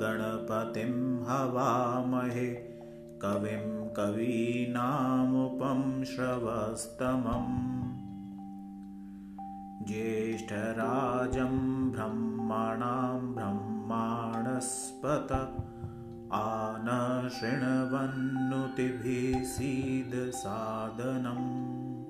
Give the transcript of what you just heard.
गणपतिं हवामहे। कविं कवीनामुपं श्रवस्तमम् ज्येष्ठराजं ब्रह्मणां ब्रह्माणस्पत। आनशृण्वन्नुतिभिषीदसादनम्